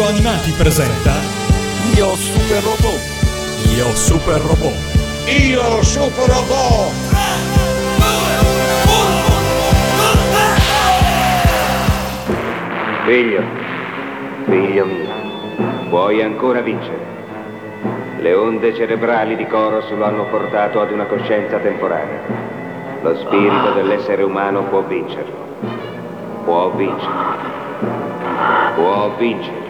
Radio Animati presenta Io Super Robot. Io Super Robot. Io Super Robot. Figlio, figlio mio, puoi ancora vincere. Le onde cerebrali di Coros lo hanno portato ad una coscienza temporanea. Lo spirito dell'essere umano può vincerlo. Può vincere. Può vincere.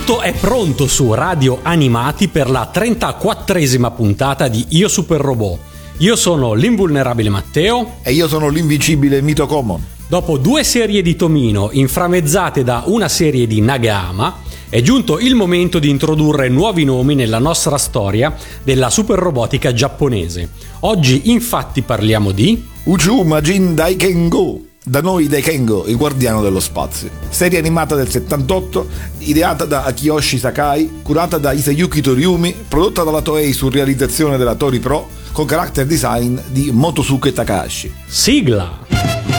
Tutto è pronto su Radio Animati per la 34esima puntata di Io Super Robot. Io sono l'invulnerabile Matteo. E io sono l'invincibile Mito Common. Dopo due serie di Tomino inframmezzate da una serie di Nagama, è giunto il momento di introdurre nuovi nomi nella nostra storia della superrobotica giapponese. Oggi infatti parliamo di Uchu Majin Daikengo. Da noi Daikengo, il guardiano dello spazio. Serie animata del 78, ideata da Akiyoshi Sakai, curata da Isayuki Toriumi, prodotta dalla Toei su realizzazione della Tori Pro, con character design di Motosuke Takahashi. Sigla.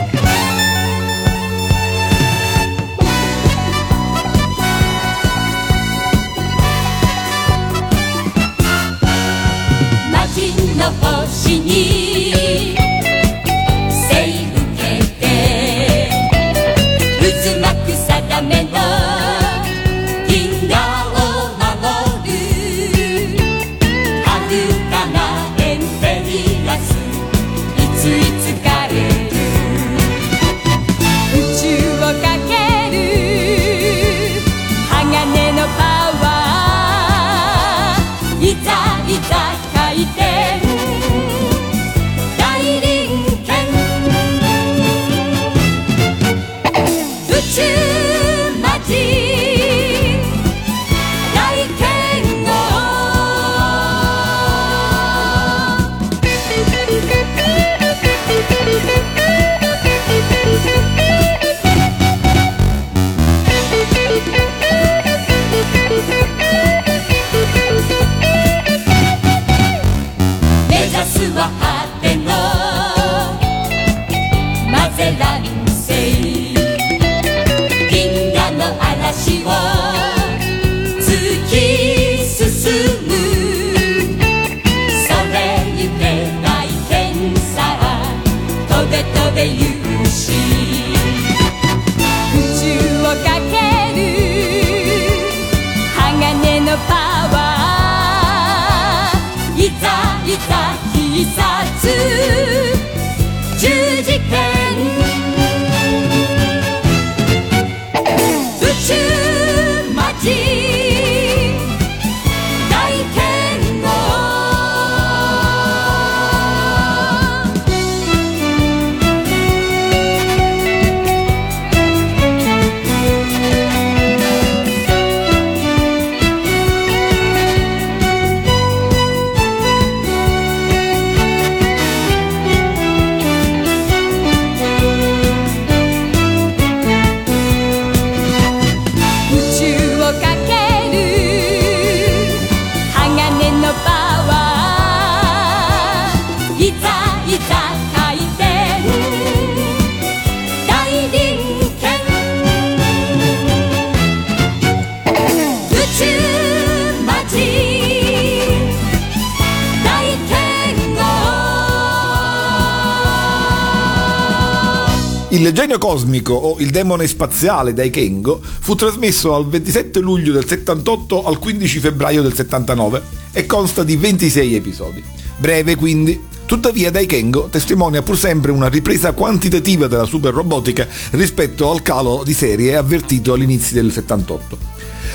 Il genio cosmico o il demone spaziale Daikengo fu trasmesso dal 27 luglio del 78 al 15 febbraio del 79 e consta di 26 episodi. Breve quindi, Tuttavia Daikengo testimonia pur sempre una ripresa quantitativa della super robotica rispetto al calo di serie avvertito all'inizio del 78.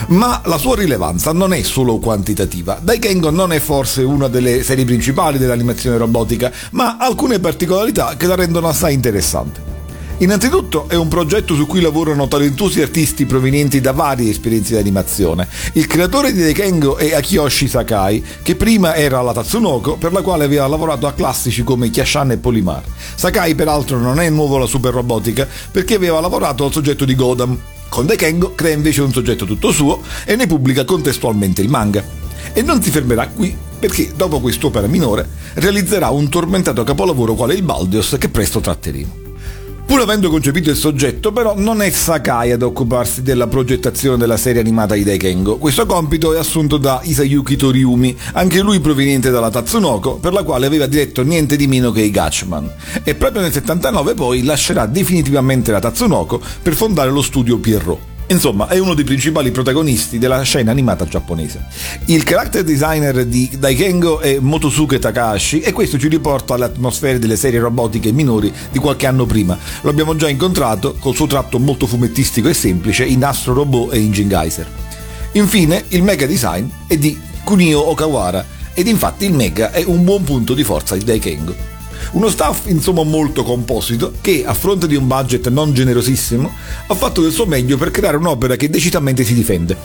Ma la sua rilevanza non è solo quantitativa. Daikengo non è forse una delle serie principali dell'animazione robotica, ma alcune particolarità che la rendono assai interessante. Innanzitutto è un progetto su cui lavorano talentuosi artisti provenienti da varie esperienze di animazione. Il creatore di Daikengo è Akiyoshi Sakai, che prima era alla Tatsunoko, per la quale aveva lavorato a classici come Kyashan e Polimar. Sakai peraltro non è nuovo alla super robotica perché aveva lavorato al soggetto di Godam. Con Daikengo crea invece un soggetto tutto suo e ne pubblica contestualmente il manga. E non si fermerà qui, perché dopo quest'opera minore realizzerà un tormentato capolavoro quale il Baldios che presto tratteremo. Pur avendo concepito il soggetto, però, non è Sakai ad occuparsi della progettazione della serie animata di Daikengo. Questo compito è assunto da Isayuki Toriumi, anche lui proveniente dalla Tatsunoko, per la quale aveva diretto niente di meno che i Gatchman. E proprio nel 79 poi lascerà definitivamente la Tatsunoko per fondare lo studio Pierrot. Insomma, è uno dei principali protagonisti della scena animata giapponese. Il character designer di Daikengo è Motosuke Takahashi e questo ci riporta alle atmosfere delle serie robotiche minori di qualche anno prima. Lo abbiamo già incontrato col suo tratto molto fumettistico e semplice in Astro Robot e Engine Geyser. Infine, il mega design è di Kunio Okawara ed infatti il mega è un buon punto di forza di Daikengo. Uno staff insomma molto composito che a fronte di un budget non generosissimo ha fatto del suo meglio per creare un'opera che decisamente si difende.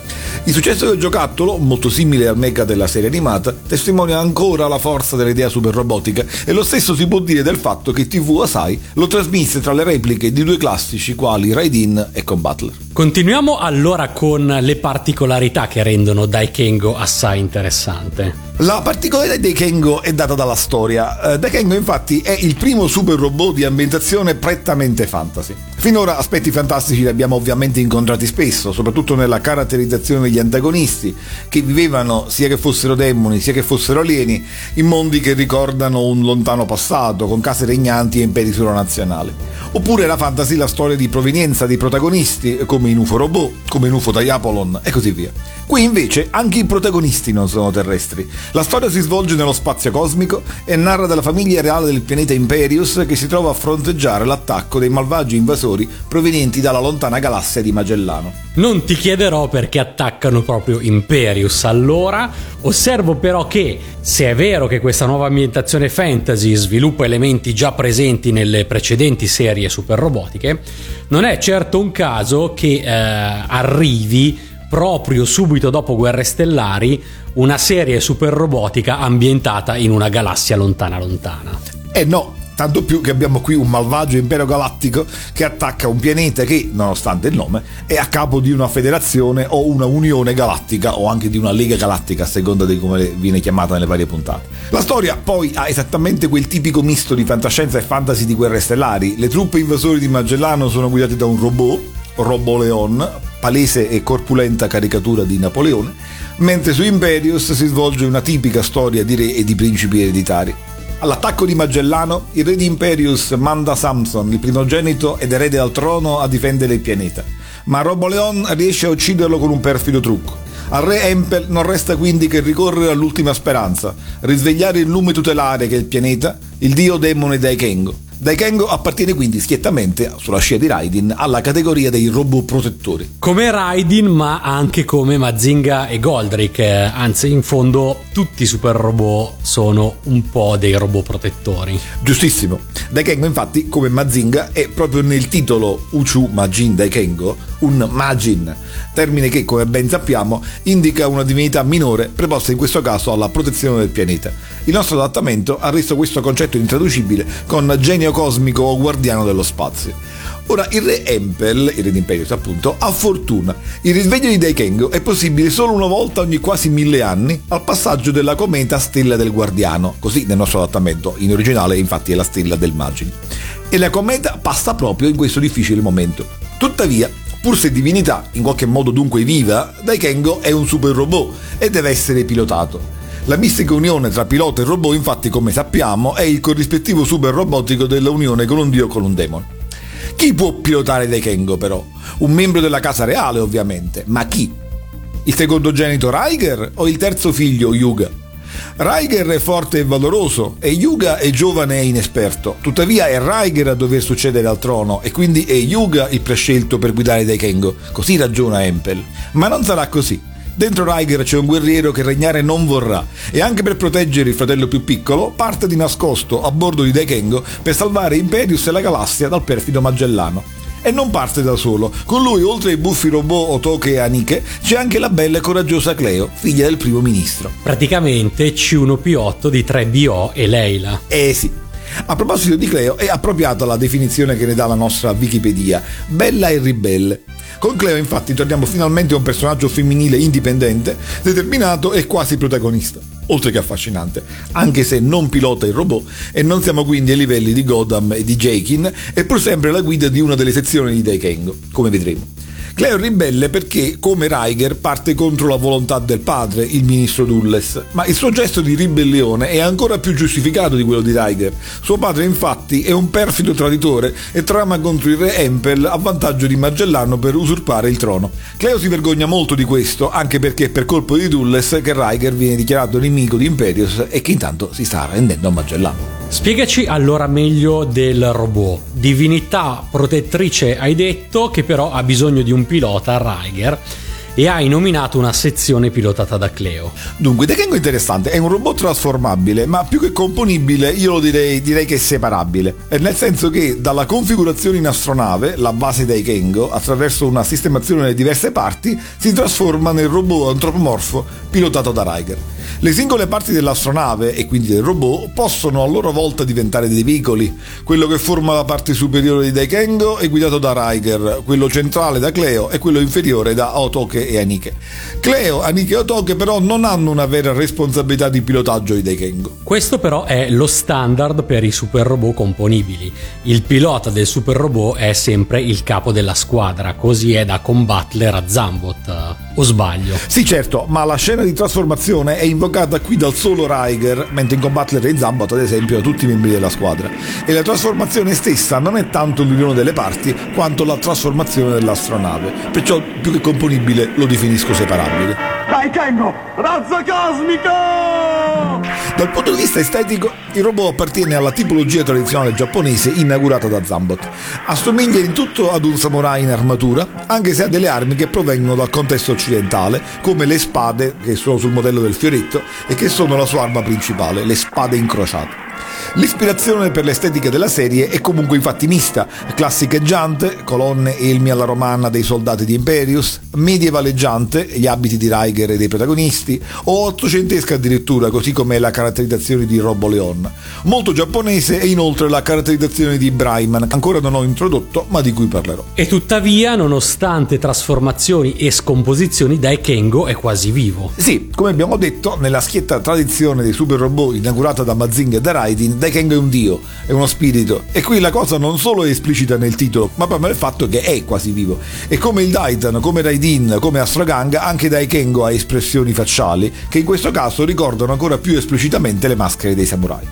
Il successo del giocattolo, molto simile al mecha della serie animata, testimonia ancora la forza dell'idea super robotica e lo stesso si può dire del fatto che TV Asai lo trasmise tra le repliche di due classici quali Raidin e Combattler. Continuiamo allora con le particolarità che rendono Daikengo assai interessante. La particolarità di Kengo è data dalla storia. Uh, Kengo infatti è il primo super robot di ambientazione prettamente fantasy. Finora aspetti fantastici li abbiamo ovviamente incontrati spesso, soprattutto nella caratterizzazione degli antagonisti, che vivevano, sia che fossero demoni, sia che fossero alieni, in mondi che ricordano un lontano passato, con case regnanti e imperi sovranazionali. Oppure la fantasy la storia di provenienza dei protagonisti, come in UFO Robot, come in UFO Diapolon e così via. Qui invece anche i protagonisti non sono terrestri. La storia si svolge nello spazio cosmico e narra della famiglia reale del pianeta Imperius che si trova a fronteggiare l'attacco dei malvagi invasori provenienti dalla lontana galassia di Magellano. Non ti chiederò perché attaccano proprio Imperius allora, osservo però che se è vero che questa nuova ambientazione fantasy sviluppa elementi già presenti nelle precedenti serie super robotiche, non è certo un caso che eh, arrivi proprio subito dopo Guerre Stellari una serie super robotica ambientata in una galassia lontana lontana. Eh no, tanto più che abbiamo qui un malvagio impero galattico che attacca un pianeta che, nonostante il nome, è a capo di una federazione o una unione galattica o anche di una lega galattica a seconda di come viene chiamata nelle varie puntate. La storia poi ha esattamente quel tipico misto di fantascienza e fantasy di guerre stellari. Le truppe invasori di Magellano sono guidate da un robot, Roboleon, palese e corpulenta caricatura di Napoleone, mentre su Imperius si svolge una tipica storia di re e di principi ereditari. All'attacco di Magellano, il re di Imperius manda Samson, il primogenito ed erede al trono, a difendere il pianeta, ma Roboleon riesce a ucciderlo con un perfido trucco. Al re Empel non resta quindi che ricorrere all'ultima speranza, risvegliare il lume tutelare che è il pianeta, il dio demone Daikengo, Daikengo appartiene quindi schiettamente, sulla scia di Raidin, alla categoria dei robot protettori. Come Raidin, ma anche come Mazinga e Goldrick, eh, anzi in fondo tutti i super robot sono un po' dei robot protettori. Giustissimo. Daikengo infatti, come Mazinga, è proprio nel titolo Uchu Majin Daikengo, un Majin, termine che, come ben sappiamo, indica una divinità minore preposta in questo caso alla protezione del pianeta. Il nostro adattamento ha reso questo concetto intraducibile con genio cosmico o guardiano dello spazio. Ora, il re Empel, il re d'Imperius appunto, ha fortuna. Il risveglio di Daikengo è possibile solo una volta ogni quasi mille anni al passaggio della cometa Stella del Guardiano, così nel nostro adattamento, in originale infatti è la Stella del Magini. E la cometa passa proprio in questo difficile momento. Tuttavia, pur se divinità, in qualche modo dunque viva, Daikengo è un super robot e deve essere pilotato. La mistica unione tra pilota e robot, infatti, come sappiamo, è il corrispettivo super robotico della unione con un dio o con un demone. Chi può pilotare Daikengo, però? Un membro della casa reale, ovviamente, ma chi? Il secondogenito Raiger o il terzo figlio Yuga? Raiger è forte e valoroso e Yuga è giovane e inesperto. Tuttavia è Raiger a dover succedere al trono e quindi è Yuga il prescelto per guidare Daikengo. Così ragiona Empel. Ma non sarà così. Dentro Riker c'è un guerriero che regnare non vorrà e anche per proteggere il fratello più piccolo parte di nascosto a bordo di Daikengo per salvare Imperius e la galassia dal perfido Magellano. E non parte da solo, con lui oltre ai buffi robot Otoke e Anike c'è anche la bella e coraggiosa Cleo, figlia del primo ministro. Praticamente C1P8 di 3BO e Leila. Eh sì, a proposito di Cleo, è appropriata la definizione che ne dà la nostra Wikipedia, bella e ribelle. Con Cleo infatti torniamo finalmente a un personaggio femminile indipendente, determinato e quasi protagonista, oltre che affascinante, anche se non pilota il robot e non siamo quindi ai livelli di Godam e di Jakin, è pur sempre la guida di una delle sezioni di Daikengo, come vedremo. Cleo ribelle perché, come Riker, parte contro la volontà del padre, il ministro Dulles, ma il suo gesto di ribellione è ancora più giustificato di quello di Riker. Suo padre, infatti, è un perfido traditore e trama contro il re Empel a vantaggio di Magellano per usurpare il trono. Cleo si vergogna molto di questo, anche perché è per colpo di Dulles che Riker viene dichiarato nemico di Imperius e che intanto si sta rendendo a Magellano. Spiegaci allora meglio del robot. Divinità protettrice hai detto che però ha bisogno di un pilota, Riker, e hai nominato una sezione pilotata da Cleo. Dunque, Dekengo è interessante, è un robot trasformabile, ma più che componibile io lo direi, direi che è separabile. Nel senso che dalla configurazione in astronave, la base Dekengo, attraverso una sistemazione delle diverse parti, si trasforma nel robot antropomorfo pilotato da Riker. Le singole parti dell'astronave e quindi del robot possono a loro volta diventare dei veicoli. Quello che forma la parte superiore di Daikengo è guidato da Riker, quello centrale da Cleo e quello inferiore da Otoke e Anike. Cleo, Anike e Otoke però non hanno una vera responsabilità di pilotaggio di Daikengo. Questo però è lo standard per i super robot componibili. Il pilota del super robot è sempre il capo della squadra, così è da combattere a Zambot. O sbaglio? Sì, certo, ma la scena di trasformazione è invocata qui dal solo Riker, mentre in combattere in Zambot, ad esempio, da tutti i membri della squadra. E la trasformazione stessa non è tanto l'unione delle parti, quanto la trasformazione dell'astronave. Perciò, più che componibile, lo definisco separabile. Dai, Kengo! Razza cosmica! Dal punto di vista estetico, il robot appartiene alla tipologia tradizionale giapponese inaugurata da Zambot. Assomiglia in tutto ad un samurai in armatura, anche se ha delle armi che provengono dal contesto occidentale, come le spade, che sono sul modello del fioretto, e che sono la sua arma principale, le spade incrociate. L'ispirazione per l'estetica della serie è comunque infatti mista, classicheggiante, colonne e elmi alla romana dei soldati di Imperius, medievaleggiante, gli abiti di Riker e dei protagonisti, o ottocentesca addirittura, così come la caratterizzazione di Robo Leon. Molto giapponese e inoltre la caratterizzazione di Brayman, che ancora non ho introdotto, ma di cui parlerò. E tuttavia, nonostante trasformazioni e scomposizioni, Daikengo è quasi vivo. Sì, come abbiamo detto, nella schietta tradizione dei super robot inaugurata da Mazinga e da Raiden, Daikengo è un dio, è uno spirito. E qui la cosa non solo è esplicita nel titolo, ma proprio nel fatto che è quasi vivo. E come il Daitan, come Raidin, come Astrogang, anche Daikengo ha espressioni facciali, che in questo caso ricordano ancora più esplicitamente le maschere dei samurai.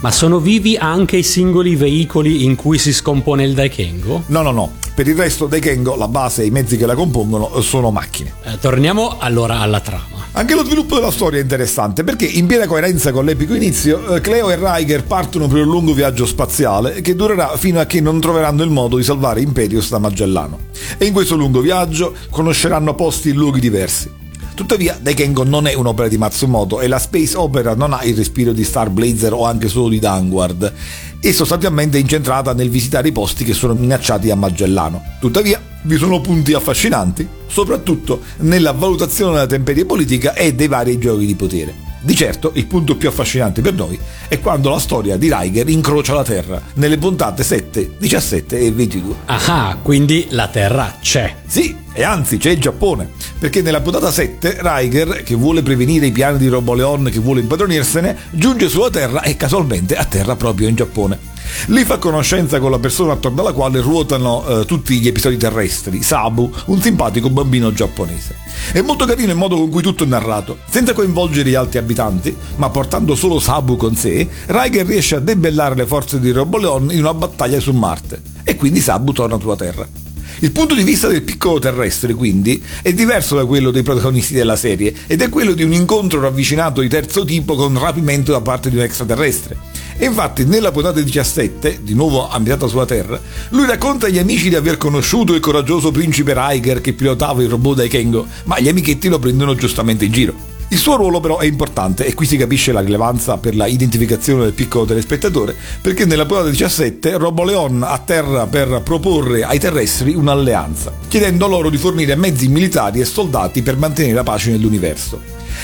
Ma sono vivi anche i singoli veicoli in cui si scompone il Daikengo? No, no, no. Per il resto Daikengo, la base e i mezzi che la compongono sono macchine. Eh, torniamo allora alla trama. Anche lo sviluppo della storia è interessante perché in piena coerenza con l'epico inizio, eh, Cleo e Riker partono per un lungo viaggio spaziale che durerà fino a che non troveranno il modo di salvare Imperius da Magellano. E in questo lungo viaggio conosceranno posti e luoghi diversi. Tuttavia, Daikengo non è un'opera di Matsumoto e la space opera non ha il respiro di Star Blazer o anche solo di Vanguard e sostanzialmente incentrata nel visitare i posti che sono minacciati a Magellano. Tuttavia, vi sono punti affascinanti, soprattutto nella valutazione della temperia politica e dei vari giochi di potere. Di certo, il punto più affascinante per noi è quando la storia di Riker incrocia la Terra, nelle puntate 7, 17 e 22. Ah, quindi la Terra c'è. Sì, e anzi c'è il Giappone, perché nella puntata 7 Riker, che vuole prevenire i piani di Roboleon che vuole impadronirsene, giunge sulla Terra e casualmente atterra proprio in Giappone. Lì fa conoscenza con la persona attorno alla quale ruotano eh, tutti gli episodi terrestri, Sabu, un simpatico bambino giapponese. È molto carino il modo con cui tutto è narrato, senza coinvolgere gli altri abitanti, ma portando solo Sabu con sé, Riker riesce a debellare le forze di Roboleon in una battaglia su Marte, e quindi Sabu torna sulla Terra. Il punto di vista del piccolo terrestre, quindi, è diverso da quello dei protagonisti della serie ed è quello di un incontro ravvicinato di terzo tipo con rapimento da parte di un extraterrestre. E infatti nella puntata 17, di nuovo ambientata sulla Terra, lui racconta agli amici di aver conosciuto il coraggioso principe Riker che pilotava il robot Daikengo, ma gli amichetti lo prendono giustamente in giro. Il suo ruolo però è importante e qui si capisce la rilevanza per la identificazione del piccolo telespettatore perché nella puntata 17 Robo Leon atterra per proporre ai terrestri un'alleanza, chiedendo loro di fornire mezzi militari e soldati per mantenere la pace nell'universo.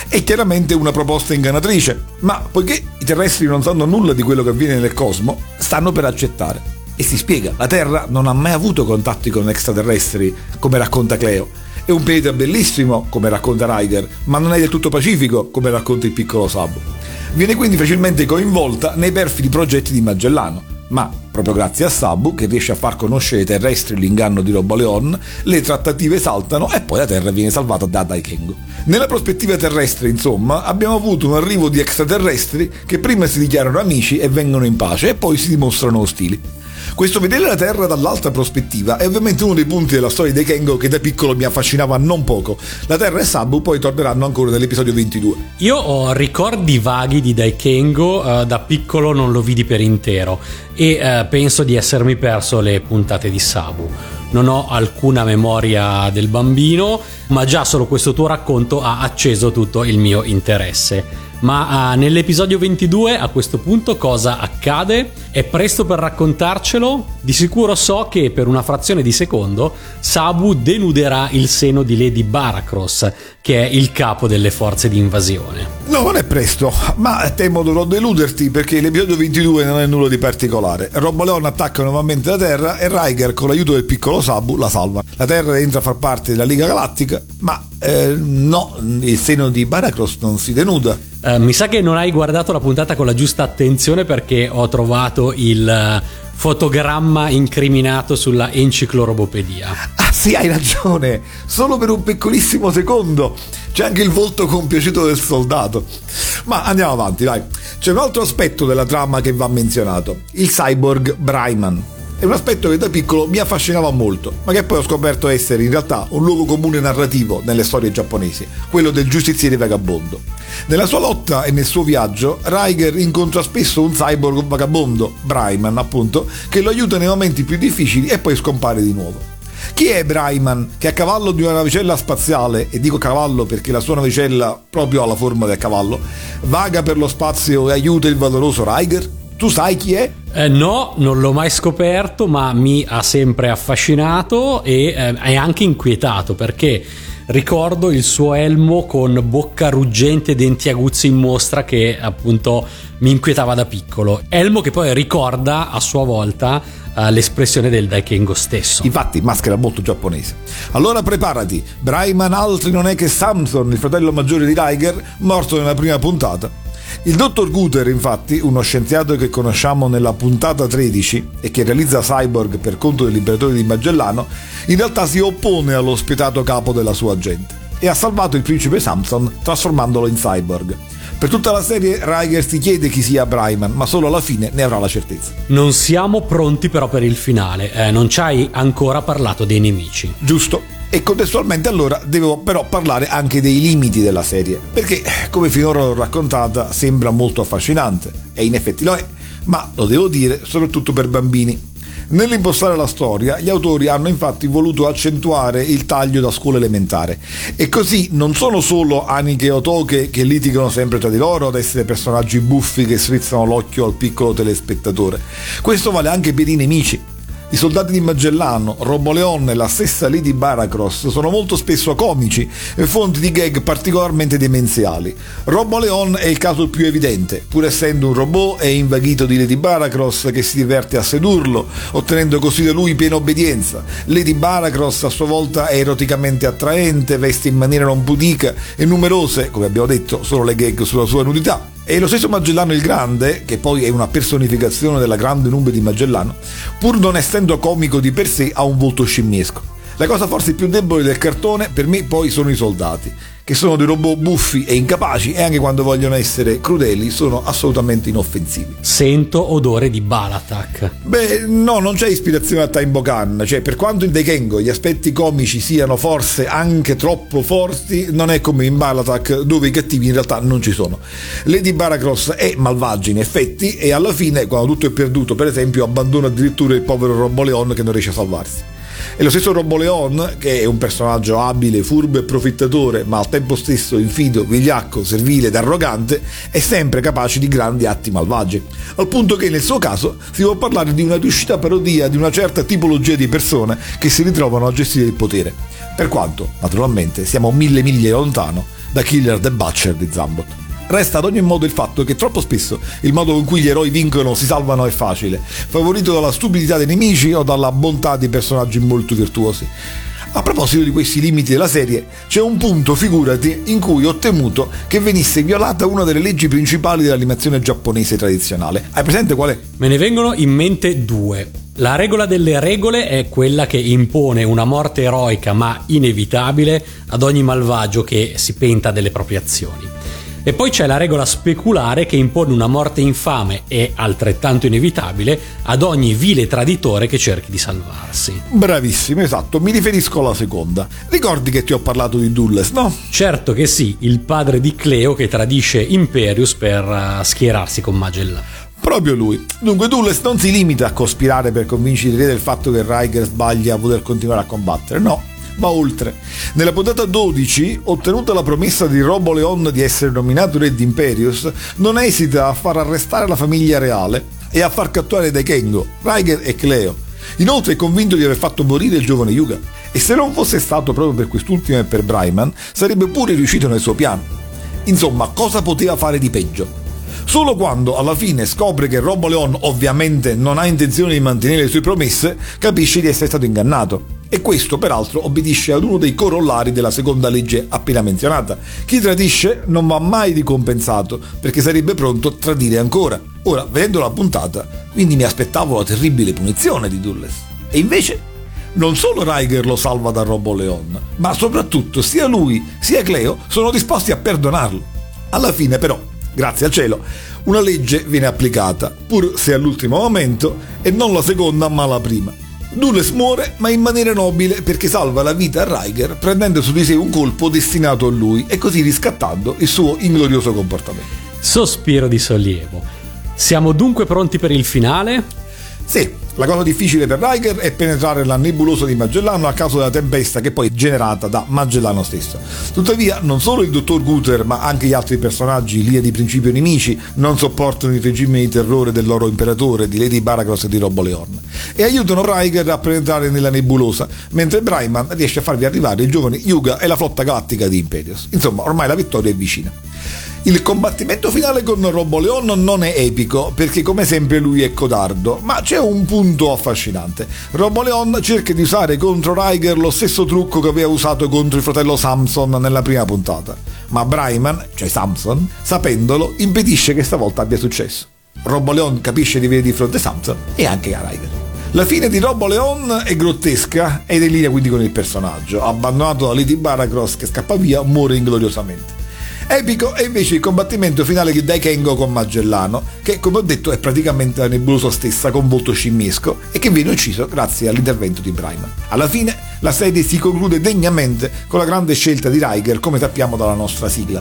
È chiaramente una proposta ingannatrice, ma poiché i terrestri non sanno nulla di quello che avviene nel cosmo, stanno per accettare. E si spiega, la Terra non ha mai avuto contatti con extraterrestri, come racconta Cleo, è un pianeta bellissimo, come racconta Ryder, ma non è del tutto pacifico, come racconta il piccolo Sabo. Viene quindi facilmente coinvolta nei perfidi progetti di Magellano, ma proprio grazie a Sabu, che riesce a far conoscere ai terrestri l'inganno di Roboleon, le trattative saltano e poi la Terra viene salvata da Daikengo. Nella prospettiva terrestre, insomma, abbiamo avuto un arrivo di extraterrestri che prima si dichiarano amici e vengono in pace e poi si dimostrano ostili. Questo vedere la Terra dall'altra prospettiva è ovviamente uno dei punti della storia di Kengo che da piccolo mi affascinava non poco. La Terra e Sabu poi torneranno ancora nell'episodio 22. Io ho ricordi vaghi di Daikengo, uh, da piccolo non lo vidi per intero e uh, penso di essermi perso le puntate di Sabu. Non ho alcuna memoria del bambino, ma già solo questo tuo racconto ha acceso tutto il mio interesse. Ma uh, nell'episodio 22 a questo punto cosa accade? È presto per raccontarcelo? Di sicuro so che per una frazione di secondo Sabu denuderà il seno di Lady Baracross, che è il capo delle forze di invasione. No, non è presto, ma temo dovrò deluderti perché l'episodio 22 non è nulla di particolare. Roboleon attacca nuovamente la Terra e Riker con l'aiuto del piccolo Sabu la salva. La Terra entra a far parte della Liga Galattica, ma eh, no, il seno di Baracross non si denuda. Uh, mi sa che non hai guardato la puntata con la giusta attenzione perché ho trovato il uh, fotogramma incriminato sulla enciclorobopedia. Ah sì, hai ragione, solo per un piccolissimo secondo. C'è anche il volto compiaciuto del soldato. Ma andiamo avanti, dai. C'è un altro aspetto della trama che va menzionato, il cyborg Brayman. È un aspetto che da piccolo mi affascinava molto, ma che poi ho scoperto essere in realtà un luogo comune narrativo nelle storie giapponesi, quello del giustiziere vagabondo. Nella sua lotta e nel suo viaggio, Riker incontra spesso un cyborg vagabondo, Brayman appunto, che lo aiuta nei momenti più difficili e poi scompare di nuovo. Chi è Brayman che a cavallo di una navicella spaziale, e dico cavallo perché la sua navicella proprio ha la forma del cavallo, vaga per lo spazio e aiuta il valoroso Riker? Tu sai chi è? Eh, no, non l'ho mai scoperto, ma mi ha sempre affascinato e eh, è anche inquietato perché ricordo il suo elmo con bocca ruggente e denti aguzzi in mostra che appunto mi inquietava da piccolo. Elmo che poi ricorda a sua volta uh, l'espressione del Daikengo stesso. Infatti, maschera molto giapponese. Allora preparati, Brayman altri non è che Samson, il fratello maggiore di Riker, morto nella prima puntata. Il dottor Guter, infatti, uno scienziato che conosciamo nella puntata 13 e che realizza Cyborg per conto dell'imperatore di Magellano, in realtà si oppone allo spietato capo della sua gente e ha salvato il principe Samson trasformandolo in cyborg. Per tutta la serie Riker si chiede chi sia Brayman, ma solo alla fine ne avrà la certezza. Non siamo pronti però per il finale, eh, non ci hai ancora parlato dei nemici. Giusto, e contestualmente allora devo però parlare anche dei limiti della serie, perché come finora l'ho raccontata sembra molto affascinante, e in effetti lo è, ma lo devo dire soprattutto per bambini. Nell'impostare la storia, gli autori hanno infatti voluto accentuare il taglio da scuola elementare e così non sono solo Anike e Otoke che litigano sempre tra di loro ad essere personaggi buffi che strizzano l'occhio al piccolo telespettatore. Questo vale anche per i nemici, i soldati di Magellano, Roboleon e la stessa Lady Baracross sono molto spesso comici e fonti di gag particolarmente demenziali. Roboleon è il caso più evidente, pur essendo un robot è invaghito di Lady Baracross che si diverte a sedurlo, ottenendo così da lui piena obbedienza. Lady Baracross a sua volta è eroticamente attraente, veste in maniera non pudica e numerose, come abbiamo detto, sono le gag sulla sua nudità. E lo stesso Magellano il Grande, che poi è una personificazione della grande nube di Magellano, pur non essendo comico di per sé, ha un volto scimmiesco. La cosa forse più debole del cartone per me poi sono i soldati, che sono dei robot buffi e incapaci e anche quando vogliono essere crudeli sono assolutamente inoffensivi. Sento odore di Balatak. Beh, no, non c'è ispirazione a Time Bokan, cioè per quanto in Daikengo gli aspetti comici siano forse anche troppo forti, non è come in Balatak dove i cattivi in realtà non ci sono. Lady Baracross è malvagia in effetti e alla fine, quando tutto è perduto, per esempio, abbandona addirittura il povero Roboleon che non riesce a salvarsi. E lo stesso Roboleon, che è un personaggio abile, furbo e profittatore, ma al tempo stesso infido, vigliacco, servile ed arrogante, è sempre capace di grandi atti malvagi. Al punto che nel suo caso si può parlare di una riuscita parodia di una certa tipologia di persone che si ritrovano a gestire il potere. Per quanto, naturalmente, siamo mille miglia lontano da Killer the Butcher di Zambot. Resta ad ogni modo il fatto che troppo spesso il modo con cui gli eroi vincono si salvano è facile, favorito dalla stupidità dei nemici o dalla bontà di personaggi molto virtuosi. A proposito di questi limiti della serie, c'è un punto, figurati, in cui ho temuto che venisse violata una delle leggi principali dell'animazione giapponese tradizionale. Hai presente qual è? Me ne vengono in mente due. La regola delle regole è quella che impone una morte eroica ma inevitabile ad ogni malvagio che si penta delle proprie azioni. E poi c'è la regola speculare che impone una morte infame e altrettanto inevitabile ad ogni vile traditore che cerchi di salvarsi. Bravissimo, esatto, mi riferisco alla seconda. Ricordi che ti ho parlato di Dulles, no? Certo che sì, il padre di Cleo che tradisce Imperius per uh, schierarsi con Magellan. Proprio lui. Dunque Dulles non si limita a cospirare per convincere i re del fatto che Riker sbaglia a voler continuare a combattere, no va oltre. Nella puntata 12, ottenuta la promessa di Robo Leon di essere nominato re Imperius, non esita a far arrestare la famiglia reale e a far catturare dai Kengo, Riker e Cleo. Inoltre è convinto di aver fatto morire il giovane Yuga. E se non fosse stato proprio per quest'ultimo e per Bryman, sarebbe pure riuscito nel suo piano. Insomma, cosa poteva fare di peggio? Solo quando alla fine scopre che Robo Leon ovviamente non ha intenzione di mantenere le sue promesse, capisce di essere stato ingannato. E questo peraltro obbedisce ad uno dei corollari della seconda legge appena menzionata. Chi tradisce non va mai ricompensato perché sarebbe pronto a tradire ancora. Ora, vedendo la puntata, quindi mi aspettavo la terribile punizione di Dulles. E invece non solo Riker lo salva da Robo Leon, ma soprattutto sia lui sia Cleo sono disposti a perdonarlo. Alla fine però, grazie al cielo, una legge viene applicata, pur se all'ultimo momento, e non la seconda ma la prima. Dulles muore, ma in maniera nobile perché salva la vita a Riker prendendo su di sé un colpo destinato a lui e così riscattando il suo inglorioso comportamento. Sospiro di sollievo. Siamo dunque pronti per il finale? Sì, la cosa difficile per Riker è penetrare la nebulosa di Magellano a causa della tempesta che poi è generata da Magellano stesso. Tuttavia, non solo il dottor Guter, ma anche gli altri personaggi, lì di principio nemici, non sopportano il regime di terrore del loro imperatore, di Lady Baracross e di Robo Leon, e aiutano Riker a penetrare nella nebulosa, mentre Bryman riesce a farvi arrivare il giovane Yuga e la flotta galattica di Imperius. Insomma, ormai la vittoria è vicina. Il combattimento finale con Robo Leon non è epico, perché come sempre lui è codardo, ma c'è un punto affascinante. Robo Leon cerca di usare contro Riker lo stesso trucco che aveva usato contro il fratello Samson nella prima puntata. Ma Bryman, cioè Samson, sapendolo, impedisce che stavolta abbia successo. Robo Leon capisce di avere di fronte Samson e anche a Riker. La fine di Robo Leon è grottesca ed è in linea quindi con il personaggio. Abbandonato da Lady Baracross che scappa via, muore ingloriosamente. Epico è invece il combattimento finale di Daikengo con Magellano, che come ho detto è praticamente la nebulosa stessa con volto scimmiesco e che viene ucciso grazie all'intervento di Bryman. Alla fine la serie si conclude degnamente con la grande scelta di Riker, come sappiamo dalla nostra sigla.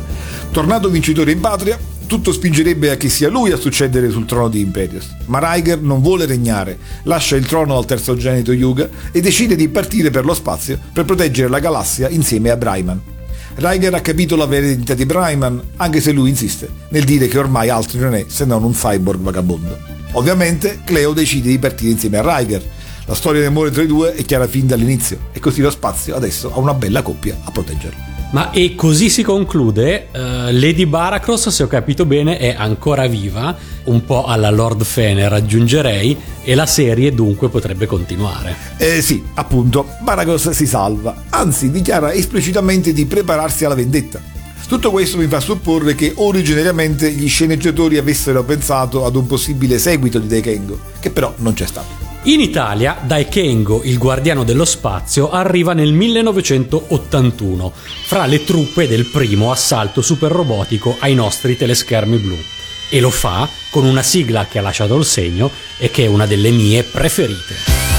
Tornato vincitore in patria, tutto spingerebbe a che sia lui a succedere sul trono di Imperius. Ma Riker non vuole regnare, lascia il trono al terzogenito Yuga e decide di partire per lo spazio per proteggere la galassia insieme a Bryman. Riker ha capito la vera identità di Bryman, anche se lui insiste nel dire che ormai altro non è se non un cyborg vagabondo. Ovviamente Cleo decide di partire insieme a Riker. La storia d'amore tra i due è chiara fin dall'inizio e così lo spazio adesso ha una bella coppia a proteggerlo. Ma e così si conclude? Uh, Lady Baracross, se ho capito bene, è ancora viva, un po' alla Lord Fener aggiungerei, e la serie dunque potrebbe continuare. Eh sì, appunto, Baracross si salva, anzi dichiara esplicitamente di prepararsi alla vendetta. Tutto questo mi fa supporre che originariamente gli sceneggiatori avessero pensato ad un possibile seguito di Deikengo, che però non c'è stato. In Italia, Daikengo, il guardiano dello spazio, arriva nel 1981, fra le truppe del primo assalto superrobotico ai nostri teleschermi blu. E lo fa con una sigla che ha lasciato il segno e che è una delle mie preferite.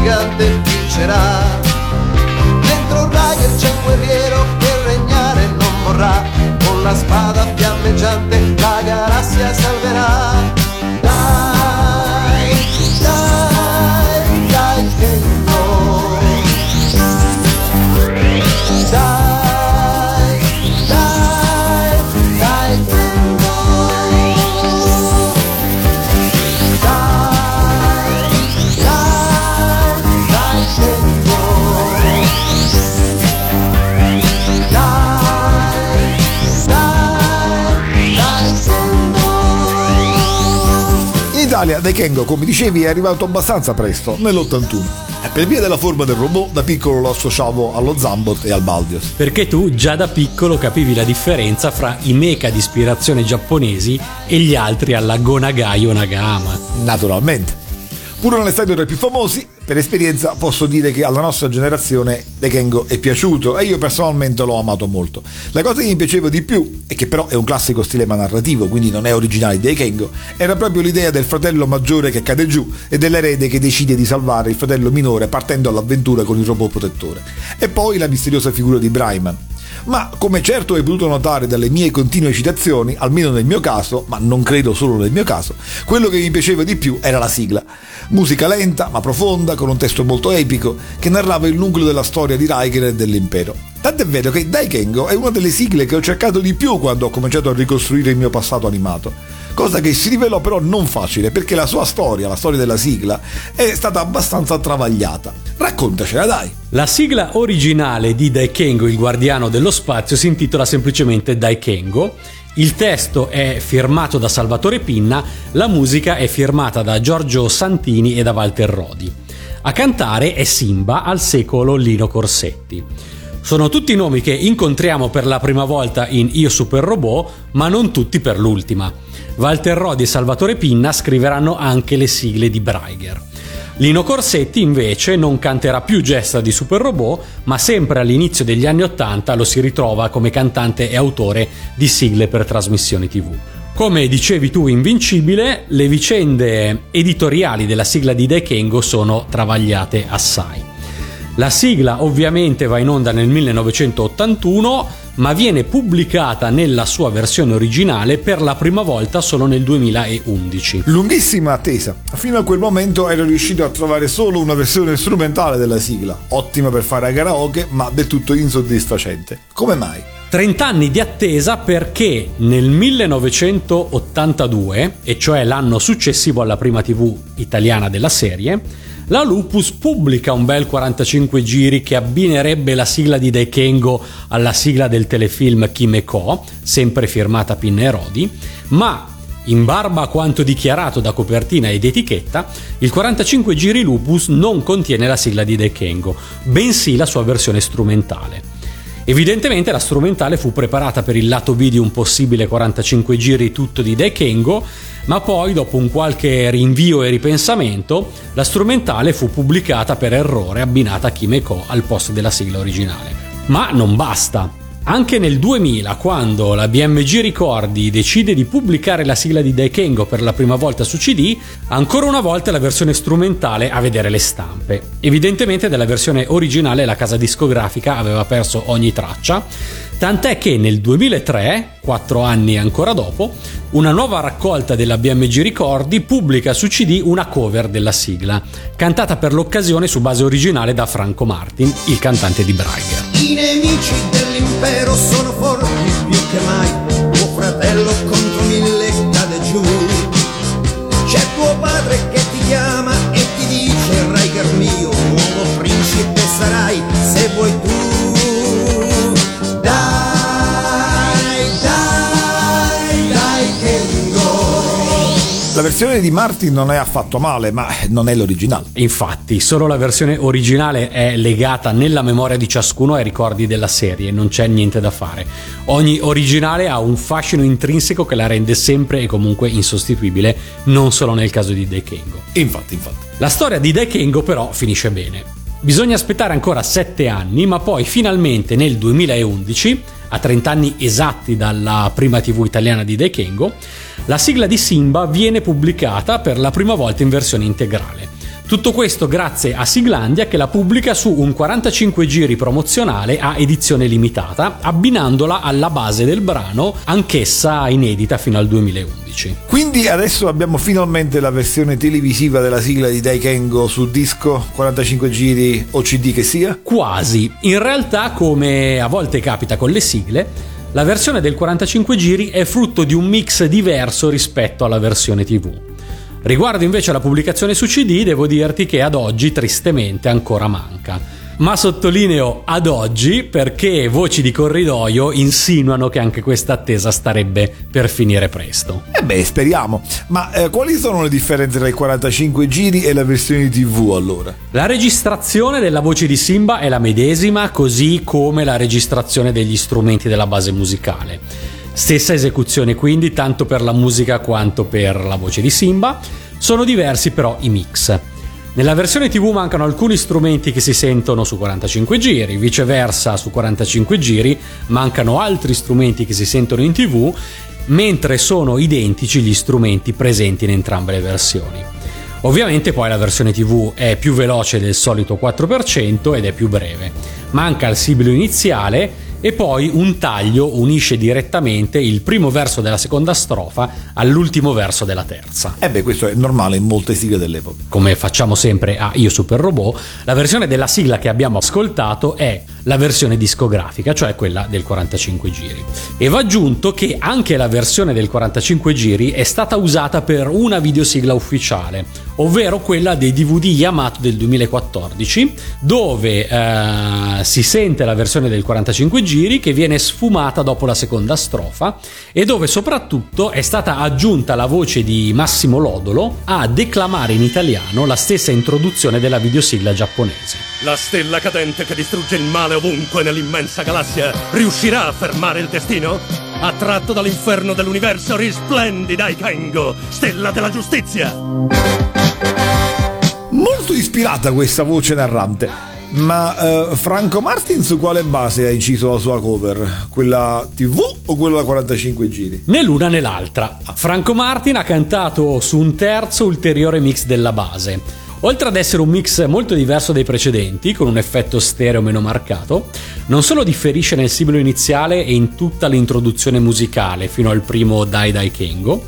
gigante vincerà. Dentro un Rider c'è un guerriero che regnare non morrà, con la spada fiammeggiante la galassia salverà. Italia De Kengo, come dicevi, è arrivato abbastanza presto, nell'81. E per via della forma del robot, da piccolo lo associavo allo Zambot e al Baldios. Perché tu già da piccolo capivi la differenza fra i mecha di ispirazione giapponesi e gli altri alla Gonagai o Nagama. Naturalmente. Pur non essendo tra i più famosi, per esperienza posso dire che alla nostra generazione Dekengo è piaciuto e io personalmente l'ho amato molto. La cosa che mi piaceva di più, e che però è un classico stilema narrativo, quindi non è originale di Dekengo, era proprio l'idea del fratello maggiore che cade giù e dell'erede che decide di salvare il fratello minore partendo all'avventura con il robot protettore. E poi la misteriosa figura di Brayman, ma come certo hai potuto notare dalle mie continue citazioni, almeno nel mio caso, ma non credo solo nel mio caso, quello che mi piaceva di più era la sigla. Musica lenta ma profonda, con un testo molto epico, che narrava il nucleo della storia di Riker e dell'impero. Tant'è vero che Daikengo è una delle sigle che ho cercato di più quando ho cominciato a ricostruire il mio passato animato cosa che si rivelò però non facile perché la sua storia, la storia della sigla, è stata abbastanza travagliata. Raccontacela dai! La sigla originale di Daikengo, il guardiano dello spazio, si intitola semplicemente Daikengo. Il testo è firmato da Salvatore Pinna, la musica è firmata da Giorgio Santini e da Walter Rodi. A cantare è Simba al secolo Lino Corsetti. Sono tutti nomi che incontriamo per la prima volta in Io Super Robot, ma non tutti per l'ultima. Walter Rodi e Salvatore Pinna scriveranno anche le sigle di Braiger. Lino Corsetti invece non canterà più gesta di Super Robot, ma sempre all'inizio degli anni Ottanta lo si ritrova come cantante e autore di sigle per trasmissioni TV. Come dicevi tu, Invincibile, le vicende editoriali della sigla di Dekengo sono travagliate assai. La sigla ovviamente va in onda nel 1981, ma viene pubblicata nella sua versione originale per la prima volta solo nel 2011. Lunghissima attesa. Fino a quel momento ero riuscito a trovare solo una versione strumentale della sigla, ottima per fare a karaoke, ma del tutto insoddisfacente. Come mai? 30 anni di attesa perché nel 1982, e cioè l'anno successivo alla prima TV italiana della serie, la Lupus pubblica un bel 45 giri che abbinerebbe la sigla di Daikengo alla sigla del telefilm Kimeko, sempre firmata Pinna Rodi, ma in barba a quanto dichiarato da copertina ed etichetta, il 45 giri Lupus non contiene la sigla di Daikengo, bensì la sua versione strumentale. Evidentemente la strumentale fu preparata per il lato B di un possibile 45 giri tutto di Daikengo, ma poi dopo un qualche rinvio e ripensamento, la strumentale fu pubblicata per errore abbinata a Kimeko al posto della sigla originale. Ma non basta. Anche nel 2000, quando la BMG Ricordi decide di pubblicare la sigla di Daikengo per la prima volta su CD, ancora una volta la versione strumentale a vedere le stampe. Evidentemente della versione originale la casa discografica aveva perso ogni traccia, tant'è che nel 2003, quattro anni ancora dopo, una nuova raccolta della BMG Ricordi pubblica su CD una cover della sigla, cantata per l'occasione su base originale da Franco Martin, il cantante di Braiger. I nemici dell'impero sono forti più che mai. Tuo fratello contro versione di Martin non è affatto male, ma non è l'originale. Infatti, solo la versione originale è legata nella memoria di ciascuno ai ricordi della serie, non c'è niente da fare. Ogni originale ha un fascino intrinseco che la rende sempre e comunque insostituibile, non solo nel caso di Daikengo. Infatti, infatti. La storia di Daikengo però finisce bene. Bisogna aspettare ancora 7 anni, ma poi finalmente nel 2011, a 30 anni esatti dalla prima TV italiana di Daikengo, la sigla di Simba viene pubblicata per la prima volta in versione integrale. Tutto questo grazie a Siglandia che la pubblica su un 45 giri promozionale a edizione limitata, abbinandola alla base del brano, anch'essa inedita fino al 2011. Quindi adesso abbiamo finalmente la versione televisiva della sigla di Daikengo su disco, 45 giri o CD che sia? Quasi. In realtà, come a volte capita con le sigle, la versione del 45 giri è frutto di un mix diverso rispetto alla versione TV. Riguardo invece alla pubblicazione su CD, devo dirti che ad oggi tristemente ancora manca. Ma sottolineo ad oggi perché voci di corridoio insinuano che anche questa attesa starebbe per finire presto. Eh beh, speriamo. Ma eh, quali sono le differenze tra i 45 giri e la versione TV allora? La registrazione della voce di Simba è la medesima, così come la registrazione degli strumenti della base musicale. Stessa esecuzione quindi tanto per la musica quanto per la voce di Simba, sono diversi però i mix. Nella versione TV mancano alcuni strumenti che si sentono su 45 giri, viceversa su 45 giri mancano altri strumenti che si sentono in TV, mentre sono identici gli strumenti presenti in entrambe le versioni. Ovviamente poi la versione TV è più veloce del solito 4% ed è più breve. Manca il sibilo iniziale e poi un taglio unisce direttamente il primo verso della seconda strofa all'ultimo verso della terza. Eh beh, questo è normale in molte sigle dell'epoca. Come facciamo sempre a Io Super Robot, la versione della sigla che abbiamo ascoltato è la versione discografica, cioè quella del 45 giri. E va aggiunto che anche la versione del 45 giri è stata usata per una videosigla ufficiale, ovvero quella dei DVD Yamato del 2014, dove eh, si sente la versione del 45 giri che viene sfumata dopo la seconda strofa e dove soprattutto è stata aggiunta la voce di Massimo Lodolo a declamare in italiano la stessa introduzione della videosigla giapponese. La stella cadente che distrugge il male ovunque nell'immensa galassia riuscirà a fermare il destino? Attratto dall'inferno dell'universo risplendi Daikengo, stella della giustizia! Molto ispirata questa voce narrante. Ma eh, Franco Martin su quale base ha inciso la sua cover? Quella TV o quella da 45 giri? Né l'una né l'altra. Franco Martin ha cantato su un terzo ulteriore mix della base. Oltre ad essere un mix molto diverso dai precedenti, con un effetto stereo meno marcato, non solo differisce nel sibilo iniziale e in tutta l'introduzione musicale fino al primo Dai Dai Kengo,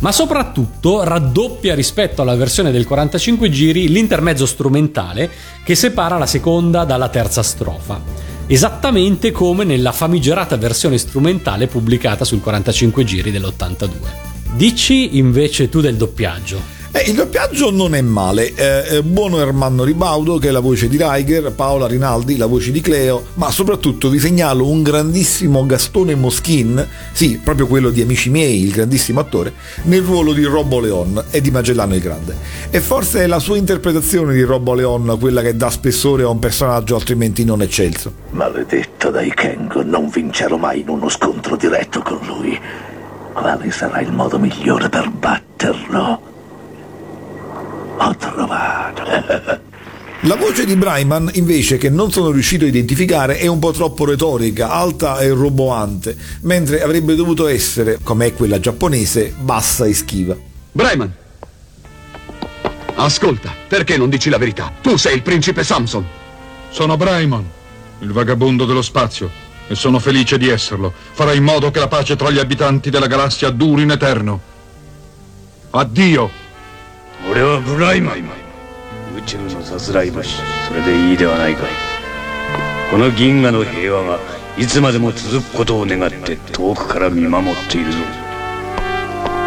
ma soprattutto raddoppia rispetto alla versione del 45 giri l'intermezzo strumentale che separa la seconda dalla terza strofa. esattamente come nella famigerata versione strumentale pubblicata sul 45 giri dell'82. Dici invece tu del doppiaggio. Eh, il doppiaggio non è male, eh, buono Ermanno Ribaudo che è la voce di Riker, Paola Rinaldi la voce di Cleo, ma soprattutto vi segnalo un grandissimo Gastone Moschin, sì, proprio quello di Amici miei, il grandissimo attore, nel ruolo di Robbo Leon e di Magellano il Grande. E forse è la sua interpretazione di Robbo Leon quella che dà spessore a un personaggio altrimenti non eccelso. Maledetto dai Kengo, non vincerò mai in uno scontro diretto con lui. Quale sarà il modo migliore per batterlo? Ho trovato. La voce di Bryman, invece, che non sono riuscito a identificare, è un po' troppo retorica, alta e roboante, mentre avrebbe dovuto essere, come è quella giapponese, bassa e schiva. Bryman! Ascolta, perché non dici la verità? Tu sei il principe Samson. Sono Bryman, il vagabondo dello spazio, e sono felice di esserlo. Farai in modo che la pace tra gli abitanti della galassia duri in eterno. Addio! 俺はブライマン宇宙のさすらい橋それでいいではないかこの銀河の平和がいつまでも続くことを願って遠くから見守っているぞ。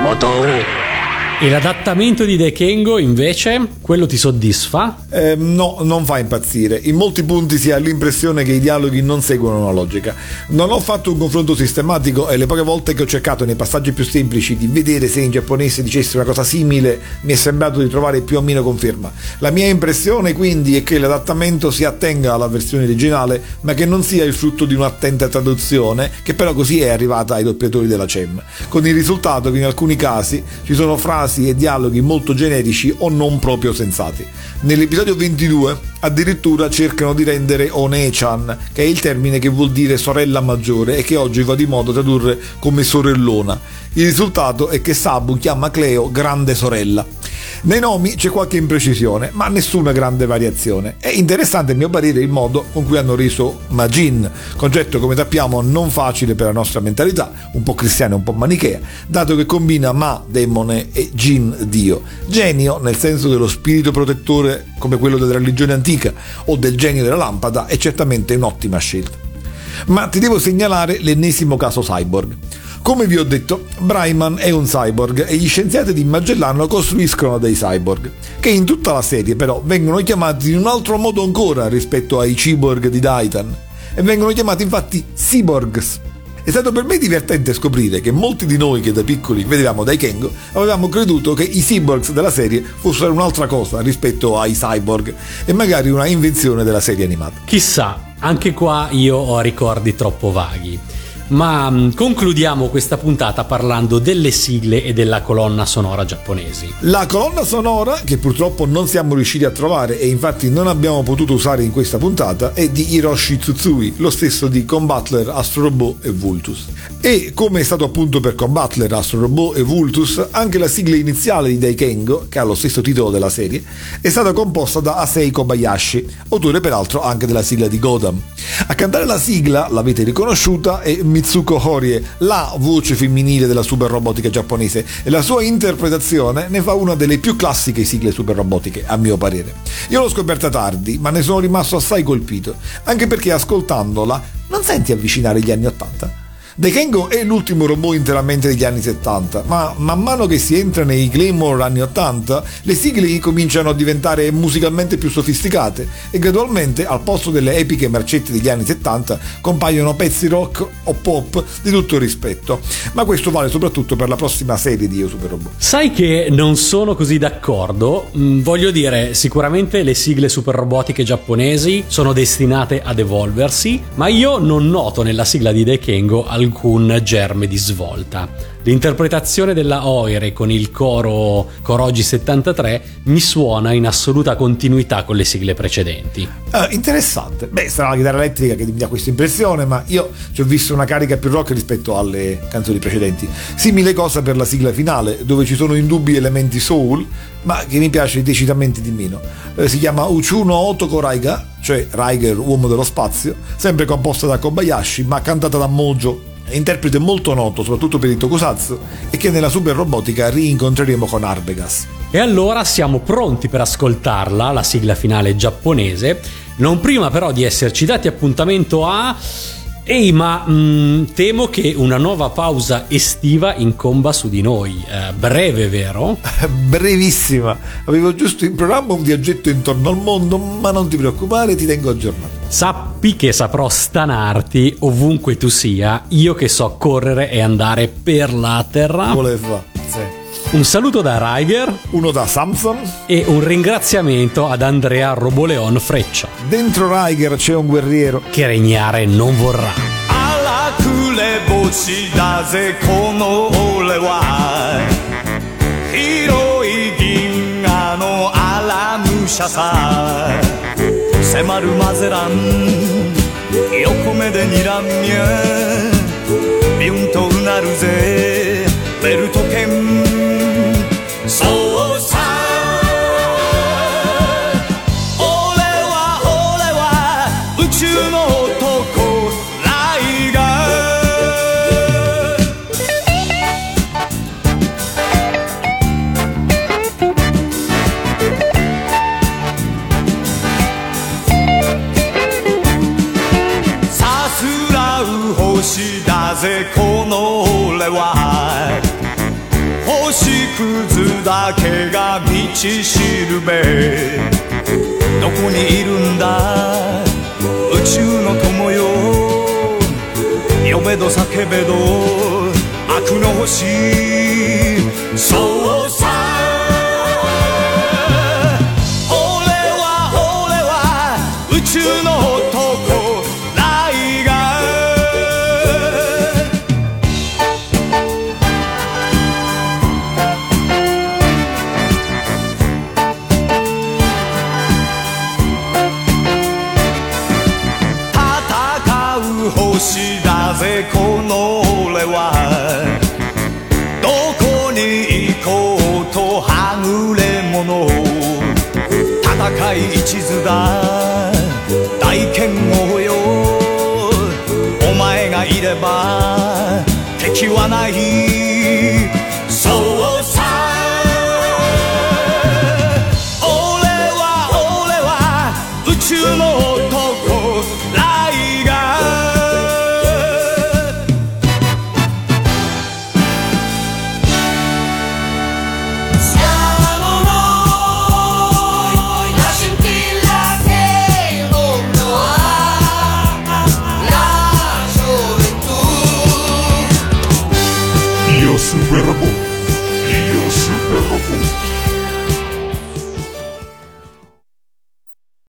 また会おう。E l'adattamento di Dekengo invece, quello ti soddisfa? Eh, no, non fa impazzire. In molti punti si ha l'impressione che i dialoghi non seguono una logica. Non ho fatto un confronto sistematico e le poche volte che ho cercato nei passaggi più semplici di vedere se in giapponese dicesse una cosa simile mi è sembrato di trovare più o meno conferma. La mia impressione quindi è che l'adattamento si attenga alla versione originale ma che non sia il frutto di un'attenta traduzione che però così è arrivata ai doppiatori della CEM, con il risultato che in alcuni casi ci sono frasi frasi e dialoghi molto generici o non proprio sensati. Nell'episodio 22 addirittura cercano di rendere One-chan, che è il termine che vuol dire sorella maggiore e che oggi va di moda tradurre come sorellona. Il risultato è che Sabu chiama Cleo grande sorella. Nei nomi c'è qualche imprecisione, ma nessuna grande variazione. È interessante a mio parere il modo con cui hanno reso Majin, concetto come sappiamo non facile per la nostra mentalità, un po' cristiana e un po' manichea, dato che combina Ma, demone, e Jin, dio. Genio, nel senso dello spirito protettore come quello della religione antica o del genio della lampada, è certamente un'ottima scelta. Ma ti devo segnalare l'ennesimo caso cyborg. Come vi ho detto, Bryman è un cyborg e gli scienziati di Magellano costruiscono dei cyborg, che in tutta la serie però vengono chiamati in un altro modo ancora rispetto ai cyborg di Daitan, e vengono chiamati infatti cyborgs. È stato per me divertente scoprire che molti di noi che da piccoli vedevamo dai Kengo avevamo creduto che i cyborgs della serie fossero un'altra cosa rispetto ai cyborg e magari una invenzione della serie animata. Chissà, anche qua io ho ricordi troppo vaghi. Ma mm, concludiamo questa puntata parlando delle sigle e della colonna sonora giapponesi. La colonna sonora, che purtroppo non siamo riusciti a trovare e infatti non abbiamo potuto usare in questa puntata, è di Hiroshi Tsutsui, lo stesso di Combatler, Astro Robot e Vultus. E come è stato appunto per Combatler, Astro Robot e Vultus, anche la sigla iniziale di Daikengo, che ha lo stesso titolo della serie, è stata composta da Asei Kobayashi, autore peraltro anche della sigla di Godam. A cantare la sigla, l'avete riconosciuta, è Mitsuko Horie, la voce femminile della super robotica giapponese e la sua interpretazione ne fa una delle più classiche sigle super robotiche, a mio parere. Io l'ho scoperta tardi, ma ne sono rimasto assai colpito, anche perché ascoltandola non senti avvicinare gli anni Ottanta. Dekengo è l'ultimo robot interamente degli anni 70, ma man mano che si entra nei Claymore anni 80, le sigle cominciano a diventare musicalmente più sofisticate e gradualmente al posto delle epiche marcette degli anni 70 compaiono pezzi rock o pop di tutto rispetto. Ma questo vale soprattutto per la prossima serie di Io Super Robot. Sai che non sono così d'accordo? Mm, voglio dire, sicuramente le sigle super robotiche giapponesi sono destinate ad evolversi, ma io non noto nella sigla di Dekengo alcun alcun germe di svolta. L'interpretazione della Oire con il coro Corogi 73 mi suona in assoluta continuità con le sigle precedenti. Uh, interessante. Beh, sarà la chitarra elettrica che mi dà questa impressione, ma io ci ho visto una carica più rock rispetto alle canzoni precedenti. Simile cosa per la sigla finale, dove ci sono indubbi elementi soul, ma che mi piace decisamente di meno. Uh, si chiama Uchuno Otoko Raiga, cioè Raiger, uomo dello spazio, sempre composta da Kobayashi, ma cantata da Mojo interprete molto noto soprattutto per il tokusatsu e che nella super robotica rincontreremo con Arbegas. E allora siamo pronti per ascoltarla, la sigla finale giapponese, Non prima però di esserci dati appuntamento a... Ehi, ma mh, temo che una nuova pausa estiva incomba su di noi. Eh, breve, vero? Brevissima. Avevo giusto in programma un viaggetto intorno al mondo, ma non ti preoccupare, ti tengo aggiornato. Sappi che saprò stanarti ovunque tu sia, io che so correre e andare per la terra. Voleva, sì. Un saluto da Riger, uno da Samson e un ringraziamento ad Andrea Roboleon Freccia. Dentro Riger c'è un guerriero che regnare non vorrà. 荒くれ星だぜこの俺は広い銀河の荒武者さ迫るマゼラン横目で睨みゃビュンとうなるぜベルト剣 は星屑だけが道しるべ。どこにいるんだ？宇宙の友よ。呼べど叫べど。悪の星。そう。